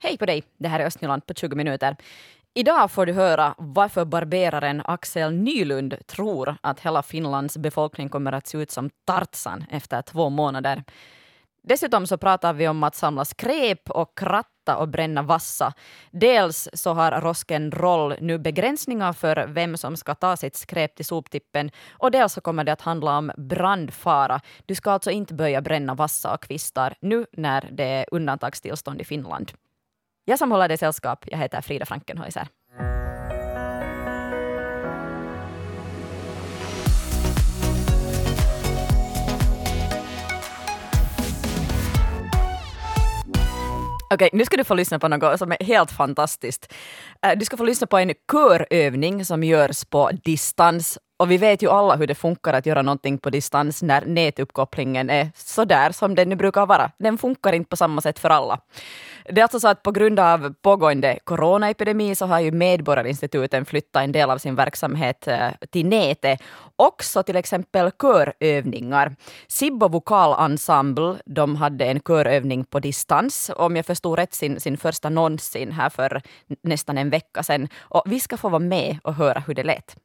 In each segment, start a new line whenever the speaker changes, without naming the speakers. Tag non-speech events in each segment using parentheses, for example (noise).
Hej på dig, det här är Östnyland på 20 minuter. Idag får du höra varför barberaren Axel Nylund tror att hela Finlands befolkning kommer att se ut som Tarzan efter två månader. Dessutom så pratar vi om att samla skräp och kratta och bränna vassa. Dels så har Rosken Roll nu begränsningar för vem som ska ta sitt skräp till soptippen och dels så kommer det att handla om brandfara. Du ska alltså inte börja bränna vassa och kvistar nu när det är undantagstillstånd i Finland. Jag som håller dig sällskap, jag heter Frida Frankenhäuser. Okej, okay, nu ska du få lyssna på något som är helt fantastiskt. Eh, du ska få lyssna på en körövning som görs på distans. Och vi vet ju alla hur det funkar att göra någonting på distans när nätuppkopplingen är så där som den nu brukar vara. Den funkar inte på samma sätt för alla. Det är alltså så att på grund av pågående coronaepidemi så har ju Medborgarinstituten flyttat en del av sin verksamhet eh, till nätet. Också till exempel körövningar. Sibbo vokalensemble, de hade en körövning på distans, om jag förstod rätt sin, sin första någonsin här för nästan en vecka sedan. Och vi ska få vara med och höra hur det lät.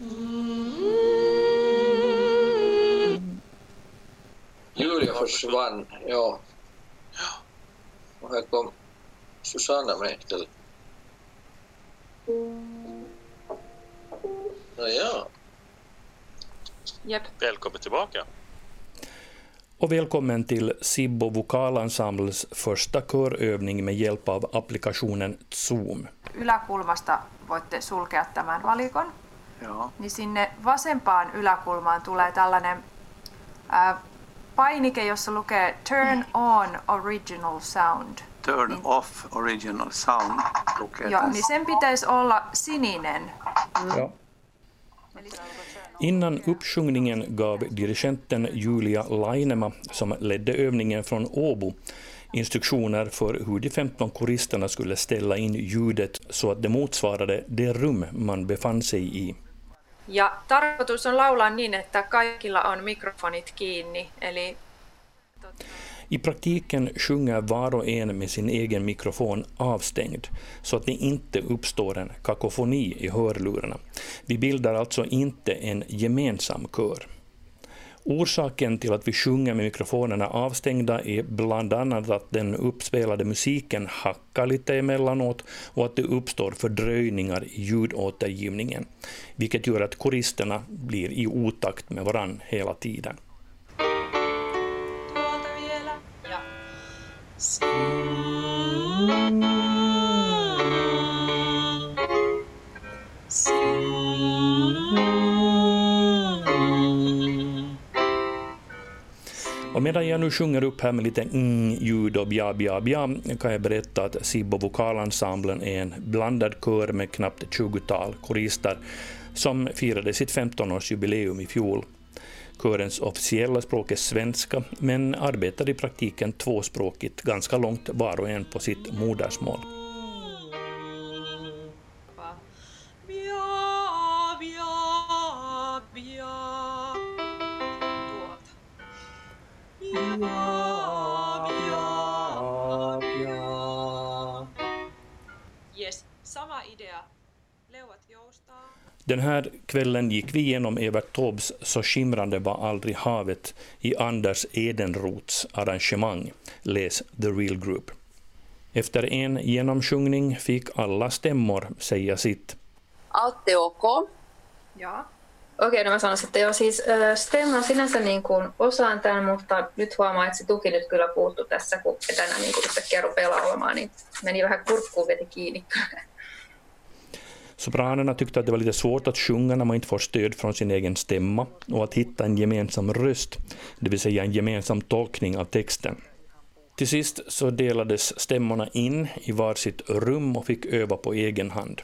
Allt
Julia försvann, ja. Och här kom Susanna med istället. Nåja.
Yep. Välkommen tillbaka.
Och välkommen till Sibbo vokalensembles första körövning med hjälp av applikationen Zoom.
Yläkulmasta voitte sulkea tämän valikon. Joo. Niin sinne vasempaan yläkulmaan tulee tällainen äh, painike, jossa lukee Turn on original sound.
Turn niin, off original sound lukee
Joo, niin sen pitäisi olla sininen.
Ja. Innan uppsjungningen gav dirigenten Julia Lainema, som ledde övningen från Åbo, instruktioner för hur de 15 koristerna skulle ställa in ljudet så att det motsvarade det rum man befann sig i.
Ja tarkoitus on laulaa niin, että kaikilla on mikrofonit kiinni. Eli...
I praktiken sjunger var och en med sin egen mikrofon avstängd, så att det inte uppstår en kakofoni i hörlurarna. Vi bildar alltså inte en gemensam kör. Orsaken till att vi sjunger med mikrofonerna avstängda är bland annat att den uppspelade musiken hackar lite emellanåt och att det uppstår fördröjningar i ljudåtergivningen, vilket gör att koristerna blir i otakt med varann hela tiden. Och medan jag nu sjunger upp här med lite ng-ljud och bja, bja, bja kan jag berätta att Sibbo vokalensemblen är en blandad kör med knappt 20-tal korister som firade sitt 15-årsjubileum i fjol. Körens officiella språk är svenska, men arbetar i praktiken tvåspråkigt ganska långt var och en på sitt modersmål. Den här kvällen gick vi igenom Evert Taubes Så skimrande var aldrig havet i Anders Edenroths arrangemang, läs The Real Group. Efter en genomsjungning fick alla stämmor säga sitt.
Allt är OK.
Ja.
Okei, okay, no mä sanoisin, että joo, siis äh, Stemma sinänsä niin kuin osaan tämän, mutta nyt huomaa, että se tuki nyt kyllä puuttu tässä, kun etänä niin kuin yhtäkkiä rupeaa laulamaan, niin meni vähän kurkkuun veti kiinni.
Sopranerna tyckte att det var lite svårt att sjunga när man inte får stöd från sin egen stämma och att hitta en gemensam röst, det vill säga en gemensam tolkning av texten. Till sist så delades stämmorna in i varsitt rum och fick öva på egen hand.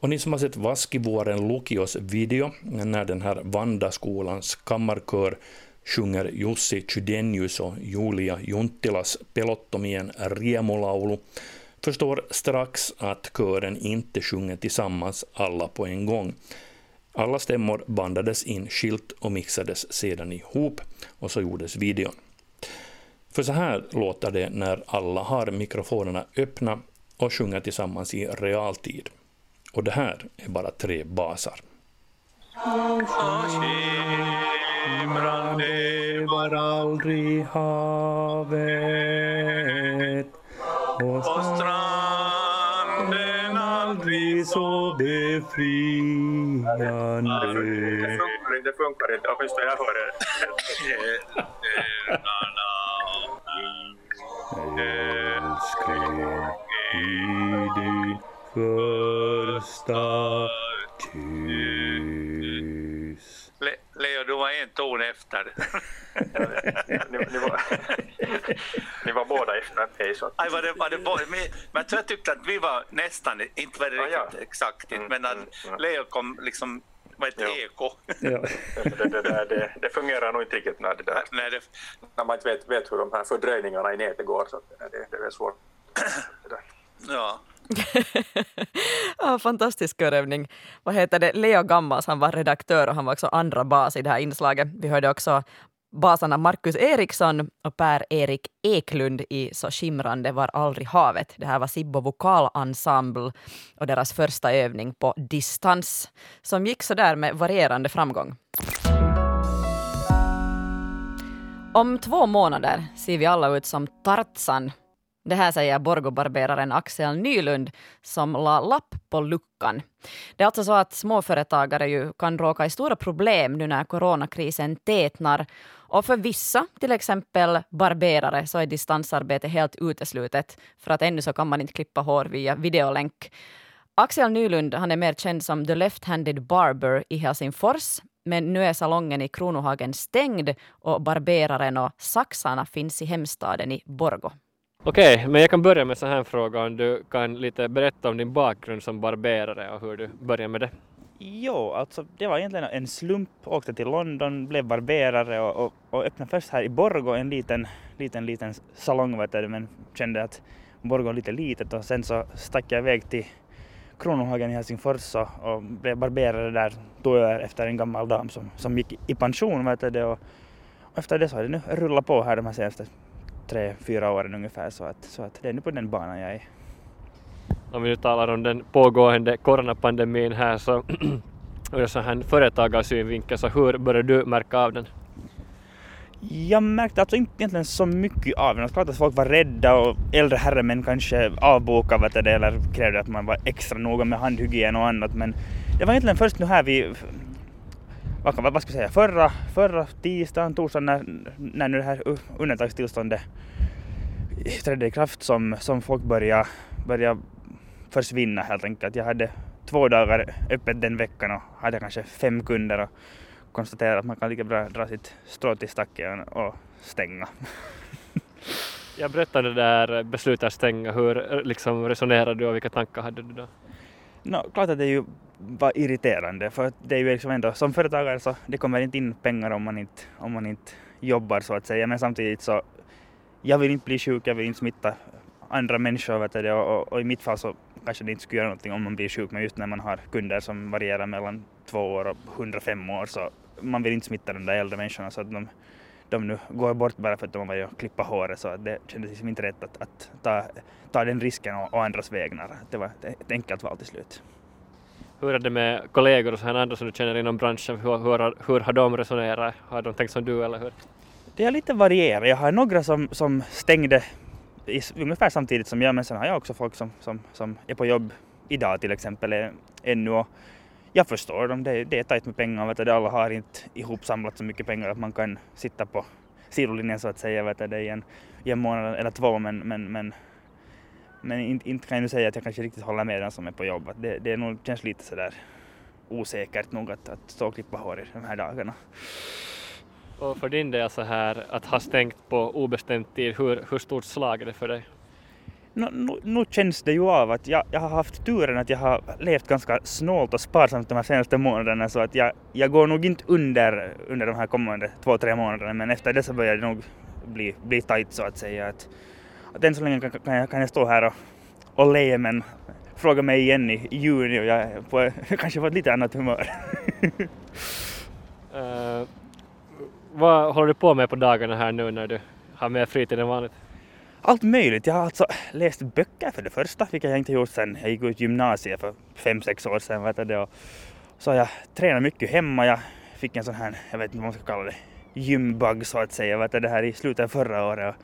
Och ni som har sett Vaskivuoren Lukios video, när den här Vandaskolans kammarkör sjunger Jussi Chydenius och Julia Juntilas pelottomien riemulaulu, förstår strax att kören inte sjunger tillsammans alla på en gång. Alla stämmor bandades in skilt och mixades sedan ihop och så gjordes videon. För så här låter det när alla har mikrofonerna öppna och sjunger tillsammans i realtid. Och det här är bara tre basar. Skimrande var aldrig havet och befriande.
Det funkar inte, åtminstone jag hör det.
Älskling i din första kyss.
Le, Leo, du var en ton efter. (laughs)
ni, var, båda efter mig. Så.
Aj, var det, var det både, men, men jag tyckte att vi var nästan, inte var det
Ah, ja.
riktigt exakt,
Mm,
men att
mm, mm.
Leo kom liksom, var ett
Ja.
eko.
Ja.
Det, det, det, det, fungerar nog inte riktigt när, det där,
Nej, det,
när man inte vet, vet hur de här fördröjningarna i nätet går. Så det, det är svårt.
Ja. (laughs)
ja, fantastisk körövning. Vad heter det? Leo Gammas, han var redaktör och han var också andra bas i det här inslaget. Vi hörde också basarna Marcus Eriksson och Per-Erik Eklund i Så skimrande var aldrig havet. Det här var Sibbo vokalensemble och deras första övning på distans som gick så där med varierande framgång. Om två månader ser vi alla ut som Tarzan. Det här säger Borgobarberaren Axel Nylund som la lapp på luckan. Det är alltså så att småföretagare ju kan råka i stora problem nu när coronakrisen tätnar. Och för vissa, till exempel barberare, så är distansarbete helt uteslutet för att ännu så kan man inte klippa hår via videolänk. Axel Nylund han är mer känd som The Left-Handed Barber i Helsingfors men nu är salongen i Kronohagen stängd och barberaren och saxarna finns i hemstaden i Borgo.
Okej, men jag kan börja med så här en fråga om du kan lite berätta om din bakgrund som barberare och hur du började med det.
Jo, alltså det var egentligen en slump. Åkte till London, blev barberare och, och, och öppnade först här i Borgo en liten, liten, liten salong vet du, men kände att Borgo är lite litet och sen så stack jag iväg till Kronohagen i Helsingfors och, och blev barberare där, tog över efter en gammal dam som, som gick i pension vet du, och, och efter det så har det nu rullat på här de här senaste tre, fyra åren ungefär så att, så att det är nu på den banan jag är.
Om vi nu talar om den pågående coronapandemin här så (clears throat) ur så här företagarsynvinkel så hur började du märka av den?
Jag märkte alltså inte egentligen så mycket av den. Klart att folk var rädda och äldre herremän kanske avbokade du, eller krävde att man var extra noga med handhygien och annat. Men det var egentligen först nu här vid, vad, kan- vad ska jag säga, förra, förra tisdagen, torsdagen när, när nu det här undantagstillståndet trädde i kraft som, som folk började, började försvinna helt enkelt. Jag hade två dagar öppet den veckan och hade kanske fem kunder och konstaterade att man kan lika bra dra sitt strå till stacken och stänga.
Jag berättade det där beslutet att stänga, hur liksom resonerade du och vilka tankar hade du då?
No, klart att det ju var irriterande för det är ju liksom ändå som företagare så det kommer inte in pengar om man inte, om man inte jobbar så att säga. Men samtidigt så jag vill inte bli sjuk, jag vill inte smitta andra människor vet du, och, och, och i mitt fall så kanske det inte skulle göra någonting om man blir sjuk. Men just när man har kunder som varierar mellan två år och 105 år så man vill inte smitta de där äldre människorna så att de, de nu går bort bara för att de varit och klippa håret så det kändes liksom inte rätt att, att ta, ta den risken och, och andras vägnar. Det var ett, enkelt val till slut.
Hur är det med kollegor och så här andra som du känner inom branschen? Hur, hur, hur har de resonerat? Har de tänkt som du eller hur?
Det är lite varierat. Jag har några som, som stängde i, ungefär samtidigt som jag men sen har jag också folk som, som, som är på jobb idag till exempel ä- ännu och jag förstår dem. Det, är- det är tajt med pengar. Vet du, alla har inte ihopsamlat så mycket pengar att man kan sitta på sidolinjen så att säga vet du, i, en, i en månad eller två men, men, men, men inte, inte kan jag nu säga att jag kanske riktigt håller med den som är på jobb. Det, det är nog, känns lite sådär osäkert nog att, att stå och klippa hår i de här dagarna.
Och för din del så här att ha stängt på obestämd tid, hur, hur stort slag är det för dig?
Nu, nu, nu känns det ju av att jag, jag har haft turen att jag har levt ganska snålt och sparsamt de här senaste månaderna så att jag, jag går nog inte under, under de här kommande två, tre månaderna men efter det så börjar det nog bli, bli tajt så att säga. Att, att än så länge kan, kan, jag, kan jag stå här och, och le men fråga mig igen i, juni och jag är på, (laughs) kanske på ett lite annat humör.
uh, (laughs) vad håller du på med på dagarna här nu när du har mer fritid än vanligt?
Allt möjligt. Jag har alltså läst böcker för det första, vilket jag inte gjort sedan jag gick ut gymnasiet för fem, sex år sedan. Vet du, och så har jag tränat mycket hemma. Jag fick en sån här, jag vet inte vad man ska kalla det, gymbug så att säga, vet du, det här i slutet av förra året.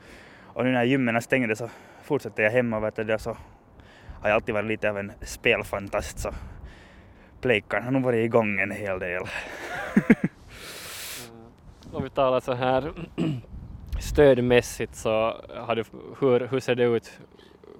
Och nu när gymmen stängde så fortsätter jag hemma, vet du, och så har jag alltid varit lite av en spelfantast så Playcard har nog varit igång en hel del. (laughs) Mm.
Om vi talar så här (clears throat) stödmässigt så har du, hur, hur ser det ut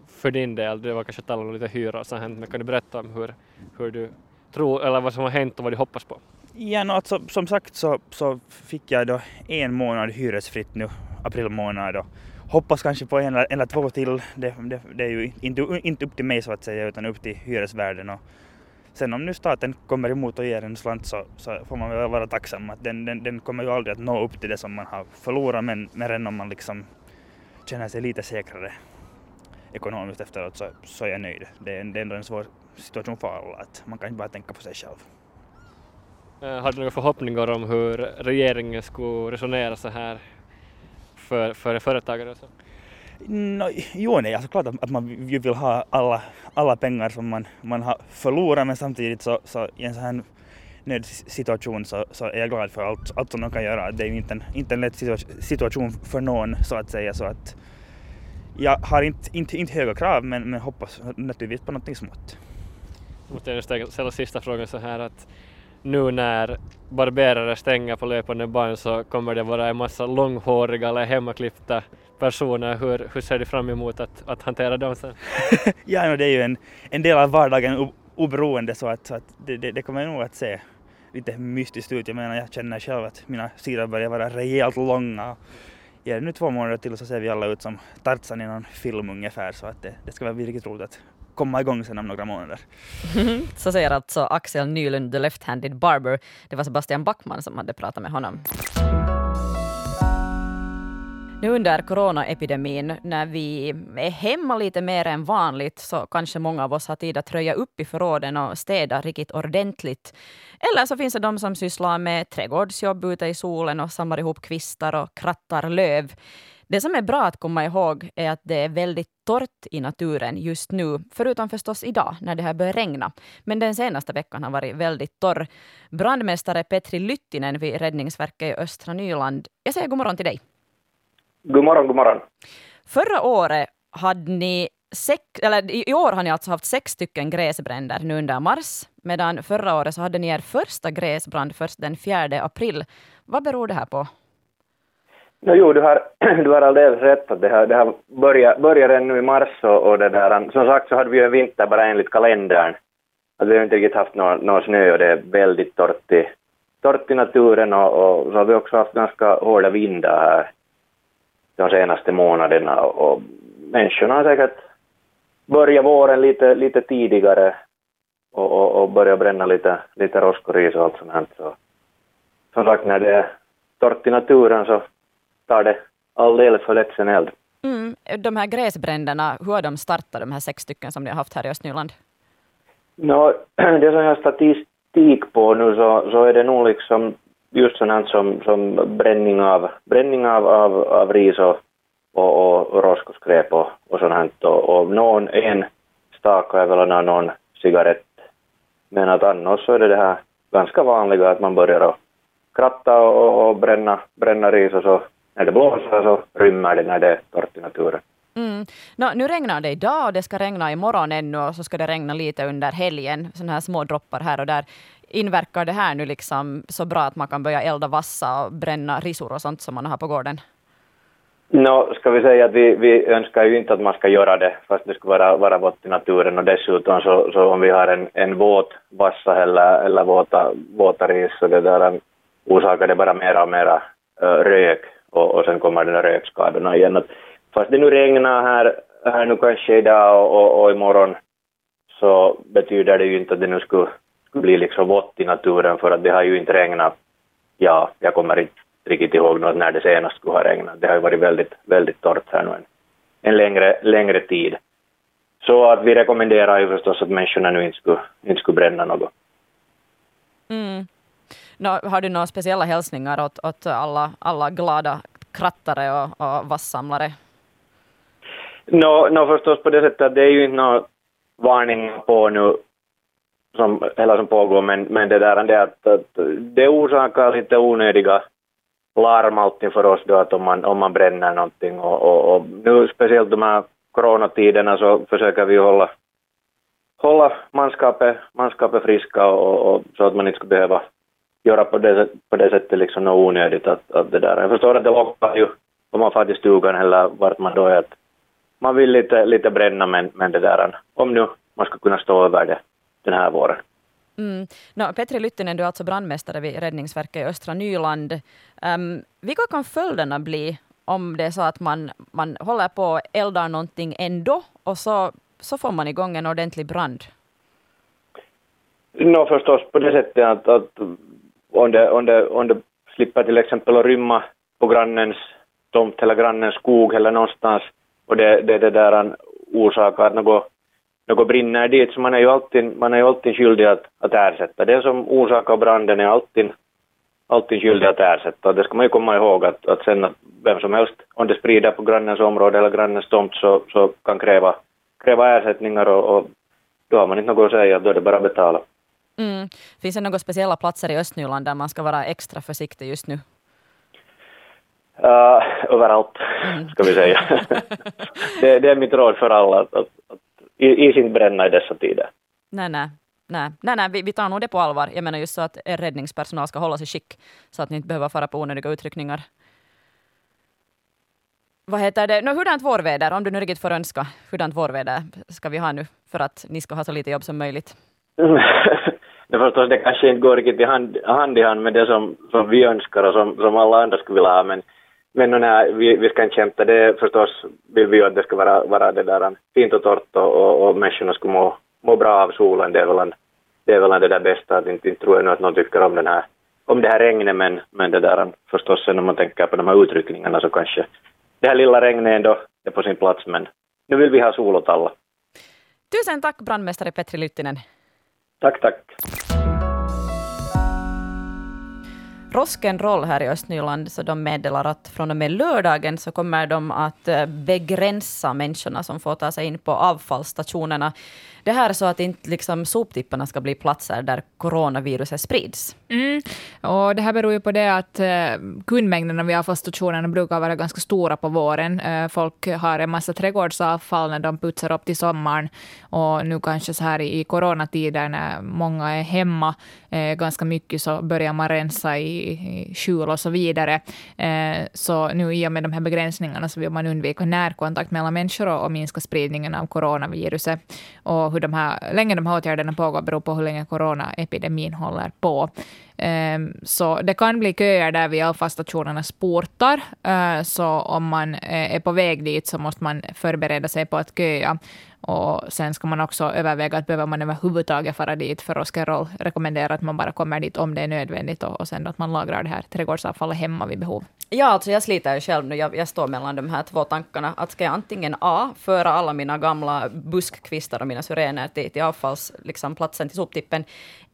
för din del? Det var kanske talat om lite hyra och sånt men kan du berätta om hur, hur du tror, eller vad som har hänt och vad du hoppas på?
Ja, no, alltså, som sagt så, så fick jag då en månad hyresfritt nu, april månad och hoppas kanske på en eller två till. Det, det, det är ju inte, inte upp till mig så att säga utan upp till hyresvärden och Sen om nu staten kommer emot och ger en slant så, så får man väl vara tacksam att den, den, den kommer ju aldrig att nå upp till det som man har förlorat men mer om man liksom känner sig lite säkrare ekonomiskt efteråt så, så är jag nöjd. Det är, det är ändå en svår situation för alla att man kan inte bara tänka på sig själv.
Eh, har du några förhoppningar om hur regeringen skulle resonera så här för, för företagare? Och så?
No, jo, nej, alltså klart att man vill ha alla, alla pengar som man, man har förlorat men samtidigt så, så i en sån här nödsituation så, så är jag glad för allt, allt som de kan göra. Det är ju inte en, inte en lätt situation för någon så att säga så att jag har inte, inte, inte höga krav men, men hoppas naturligtvis på någonting smått.
Jag måste ställa sista frågan så här att nu när barberare stänger på löpande band så kommer det vara en massa långhåriga eller hemmaklippta personer. Hur, hur ser du fram emot att, att hantera dem sen? (laughs)
ja, det är ju en, en del av vardagen oberoende så att, så att det, det, det kommer nog att se lite mystiskt ut. Jag menar, jag känner själv att mina sidor börjar vara rejält långa. Ger det nu två månader till så ser vi alla ut som Tarzan i någon film ungefär så att det, det ska bli riktigt roligt att komma igång sen om några månader. (laughs)
så säger alltså Axel Nylund, the left-handed barber. Det var Sebastian Backman som hade pratat med honom. Nu under coronaepidemin, när vi är hemma lite mer än vanligt, så kanske många av oss har tid att röja upp i förråden och städa riktigt ordentligt. Eller så finns det de som sysslar med trädgårdsjobb ute i solen och samlar ihop kvistar och krattar löv. Det som är bra att komma ihåg är att det är väldigt torrt i naturen just nu, förutom förstås idag när det här börjar regna. Men den senaste veckan har varit väldigt torr. Brandmästare Petri Lyttinen vid Räddningsverket i östra Nyland. Jag säger god morgon till dig.
God morgon, god morgon.
Förra året hade ni sex, eller i år har ni alltså haft sex stycken gräsbränder nu under mars, medan förra året så hade ni er första gräsbrand först den 4 april. Vad beror det här på?
No, jo, du har, (clears throat) du har alldeles rätt att det har, det har börjat, börjat nu i mars och, och det där, som sagt så hade vi ju en vinter bara enligt kalendern. Att vi har inte riktigt haft någon, någon snö och det är väldigt torrt i, torrt i naturen och, och så har vi också haft ganska hårda vindar här de senaste månaderna och människorna har säkert börjat våren lite, lite tidigare och, och, och börjat bränna lite, lite roskoris och allt sånt här. Så, som sagt, när det är torrt i naturen så tar det alldeles för lätt sin eld.
Mm. De här gräsbränderna, hur har de startat, de här sex stycken som ni har haft här i Östnyland?
No, (clears throat) det som jag har statistik på nu så, så är det nog liksom just sånt som, som bränning av, bränning av, av, av ris och, och, och roskoskräp och, och sånt och, och någon en staka är väl någon cigarett. Men att annars så är det det här ganska vanliga att man börjar att kratta och, och bränna, bränna ris och så när det blåser så rymmer det när det är torrt i naturen.
Mm. No, nu regnar det idag och det ska regna imorgon ännu och så ska det regna lite under helgen, sådana här små droppar här och där. Inverkar det här nu liksom så bra att man kan börja elda vassa och bränna risor och sånt som man har på gården?
No, ska vi säga att vi, vi önskar ju inte att man ska göra det fast det ska vara, vara vått i naturen och dessutom så, så om vi har en, en våt vassa eller, eller våta, våta ris så det där eh, orsakar det bara mera och mera uh, rök och, och sen kommer de där rökskadorna igen. Fast det nu regnar här, här nu kanske idag och, och, och imorgon så betyder det ju inte att det nu skulle bli liksom vått i naturen för att det har ju inte regnat, ja, jag kommer inte riktigt ihåg något när det senast skulle ha regnat. Det har ju varit väldigt, väldigt torrt här nu en, en längre, längre tid. Så att vi rekommenderar ju förstås att människorna nu inte skulle, inte skulle bränna något.
Mm. No, har du några speciella hälsningar åt, åt alla, alla glada krattare och, och vassamlare?
No, no förstås på det sättet att det är ju inte några varningar på nu som eller som pågår, men, men det där är att, att det orsakar lite onödiga larm alltid för oss då att om man, om man bränner någonting och, och, och nu speciellt de här coronatiderna så försöker vi hålla, hålla manskapet, manskapet friska och, och, så att man inte ska behöva göra på det, på det sättet liksom något onödigt att, att det där. Jag förstår att det lockar ju om man far till stugan eller vart man då är att man vill lite, lite bränna men, men det där om nu man ska kunna stå över det den här våren.
Mm. No, Petri Lyttinen, du är alltså brandmästare vid Räddningsverket i Östra Nyland. Um, vilka kan följderna bli om det är så att man, man håller på och eldar någonting ändå och så, så får man igång en ordentlig brand?
No, förstås på det sättet att, att om, det, om, det, om det slipper till exempel att rymma på grannens tomt eller grannens skog eller någonstans och det, det, det där orsakar något något brinner dit, så man är ju alltid, man är ju alltid skyldig att, att ersätta. Den som orsakar branden är alltid, alltid skyldig att ersätta. Det ska man ju komma ihåg att, att sen att vem som helst, om det sprider på grannens område eller grannens tomt, så, så kan kräva, kräva ersättningar och, och då har man inte något att säga, då är det bara att betala.
Mm. Finns det några speciella platser i Östnyland där man ska vara extra försiktig just nu?
Uh, överallt, mm. ska vi säga. (laughs) det, det, är mitt råd för alla, att, att, att is inte bränna i dessa tider.
Nej, nej. Nej, nej, nej vi, vi tar nog det på allvar. Jag menar just så att räddningspersonal ska hålla sig skick så att ni inte behöver fara på onödiga utryckningar. Vad heter det? No, hurdant vårväder, om du nu riktigt får önska, hurdant vårväder ska vi ha nu för att ni ska ha så lite jobb som möjligt? (laughs)
det förstås, det kanske inte går riktigt hand, hand i hand med det som, som vi önskar och som, som alla andra skulle vilja ha, men men nej, vi, vi ska inte kämpa. Det förstås vill vi ju att det ska vara, vara det där fint och torrt och, och, och människorna ska må, må bra av solen. Det är väl, det, är väl det där bästa. Att inte, inte tror jag nu att någon tycker om, den här, om det här regnet, men, men det där förstås sen om man tänker på de här utryckningarna så kanske det här lilla regnet ändå är på sin plats. Men nu vill vi ha sol åt alla.
Tusen tack brandmästare Petri Lyttinen.
Tack, tack.
Rock'n'Roll här i Östnyland, så de meddelar att från och med lördagen så kommer de att eh, begränsa människorna som får ta sig in på avfallsstationerna. Det här är så att inte liksom soptipparna ska bli platser där coronaviruset sprids.
Mm. Och det här beror ju på det att eh, kundmängderna vid avfallsstationerna brukar vara ganska stora på våren. Eh, folk har en massa trädgårdsavfall när de putsar upp till sommaren. Och nu kanske så här i coronatider när många är hemma ganska mycket så börjar man rensa i, i skjul och så vidare. Eh, så nu i och med de här begränsningarna så vill man undvika närkontakt mellan människor och, och minska spridningen av coronaviruset. Och hur de här, länge de här åtgärderna pågår beror på hur länge coronaepidemin håller på. Ehm, så det kan bli köer där vid avfallsstationernas portar. Ehm, så om man eh, är på väg dit så måste man förbereda sig på att köa. Och sen ska man också överväga att behöver man överhuvudtaget fara dit, för Oskar Roll rekommenderar att man bara kommer dit om det är nödvändigt och, och sen att man lagrar det här trädgårdsavfallet hemma vid behov.
Ja, alltså jag sliter ju själv nu. Jag, jag står mellan de här två tankarna. Att ska jag antingen A. föra alla mina gamla buskkvistar och mina syrener till, till avfallsplatsen, liksom, till soptippen,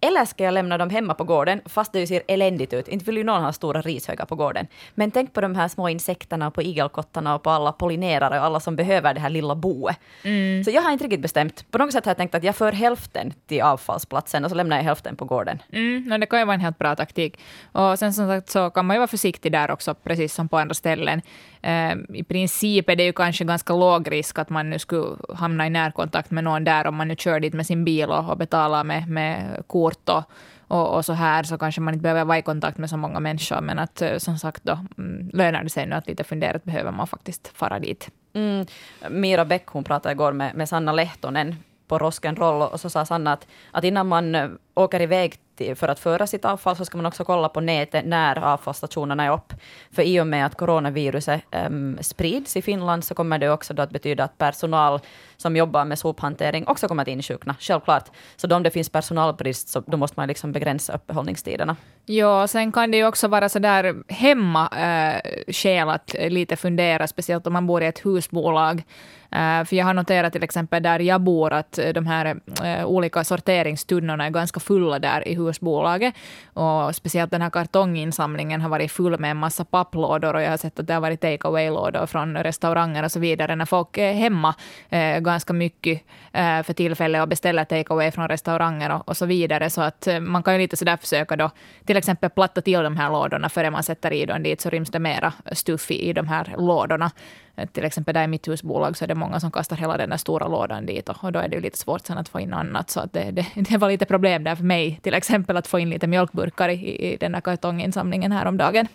eller ska jag lämna dem hemma på gården, fast det ju ser eländigt ut. Inte vill ju någon ha stora rishögar på gården. Men tänk på de här små insekterna på igelkottarna och på alla pollinerare och alla som behöver det här lilla boet. Mm. Så jag har inte riktigt bestämt. På något sätt har jag tänkt att jag för hälften till avfallsplatsen och så lämnar jag hälften på gården.
Mm, no, det kan ju vara en helt bra taktik. Och sen som sagt så kan man ju vara försiktig där också, precis som på andra ställen. Uh, I princip är det ju kanske ganska låg risk att man nu skulle hamna i närkontakt med någon där om man nu kör dit med sin bil och, och betalar med, med kort och, och, och, så här så kanske man inte behöver vara i kontakt med så många människor. Men att eh, som sagt då mm, lönar det sig nu att lite fundera, behöver man faktiskt fara dit.
Mm. Mira Bäck hon pratade igår med, med Sanna Lehtonen på Rock'n'Roll och så sa Sanna att, att innan man eh, åker iväg till, för att föra sitt avfall så ska man också kolla på nätet när avfallsstationerna är upp. För i och med att coronaviruset um, sprids i Finland så kommer det också att betyda att personal som jobbar med sophantering också kommer att insjukna, självklart. Så då om det finns personalbrist så då måste man liksom begränsa öppethållningstiderna.
Ja, sen kan det ju också vara så där hemma äh, skäl att eh, lite fundera, speciellt om man bor i ett husbolag. Äh, för jag har noterat till exempel där jag bor att de här äh, olika sorteringstunnorna är ganska fulla där i husbolaget. Och speciellt den här kartonginsamlingen har varit full med en massa papplådor och jag har sett att det har varit take away-lådor från restauranger och så vidare när folk är hemma äh, ganska mycket eh, för tillfället och beställer take away från restauranger och, och så vidare. Så att eh, man kan ju lite sådär försöka då till exempel platta till de här lådorna före man sätter i dem dit så ryms det mera stuff i, i de här lådorna. Eh, till exempel där i mitt husbolag så är det många som kastar hela den där stora lådan dit och, och då är det ju lite svårt sen att få in annat. Så att det, det, (laughs) det var lite problem där för mig till exempel att få in lite mjölkburkar i, i den där kartonginsamlingen häromdagen.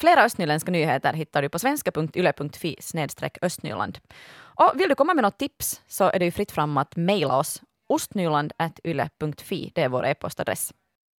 Flera östnyländska nyheter hittar du på svenska.yle.fi östnyland. Och vill du komma med något tips så är det ju fritt fram att mejla oss ostnyland.yle.fi. Det är vår e-postadress.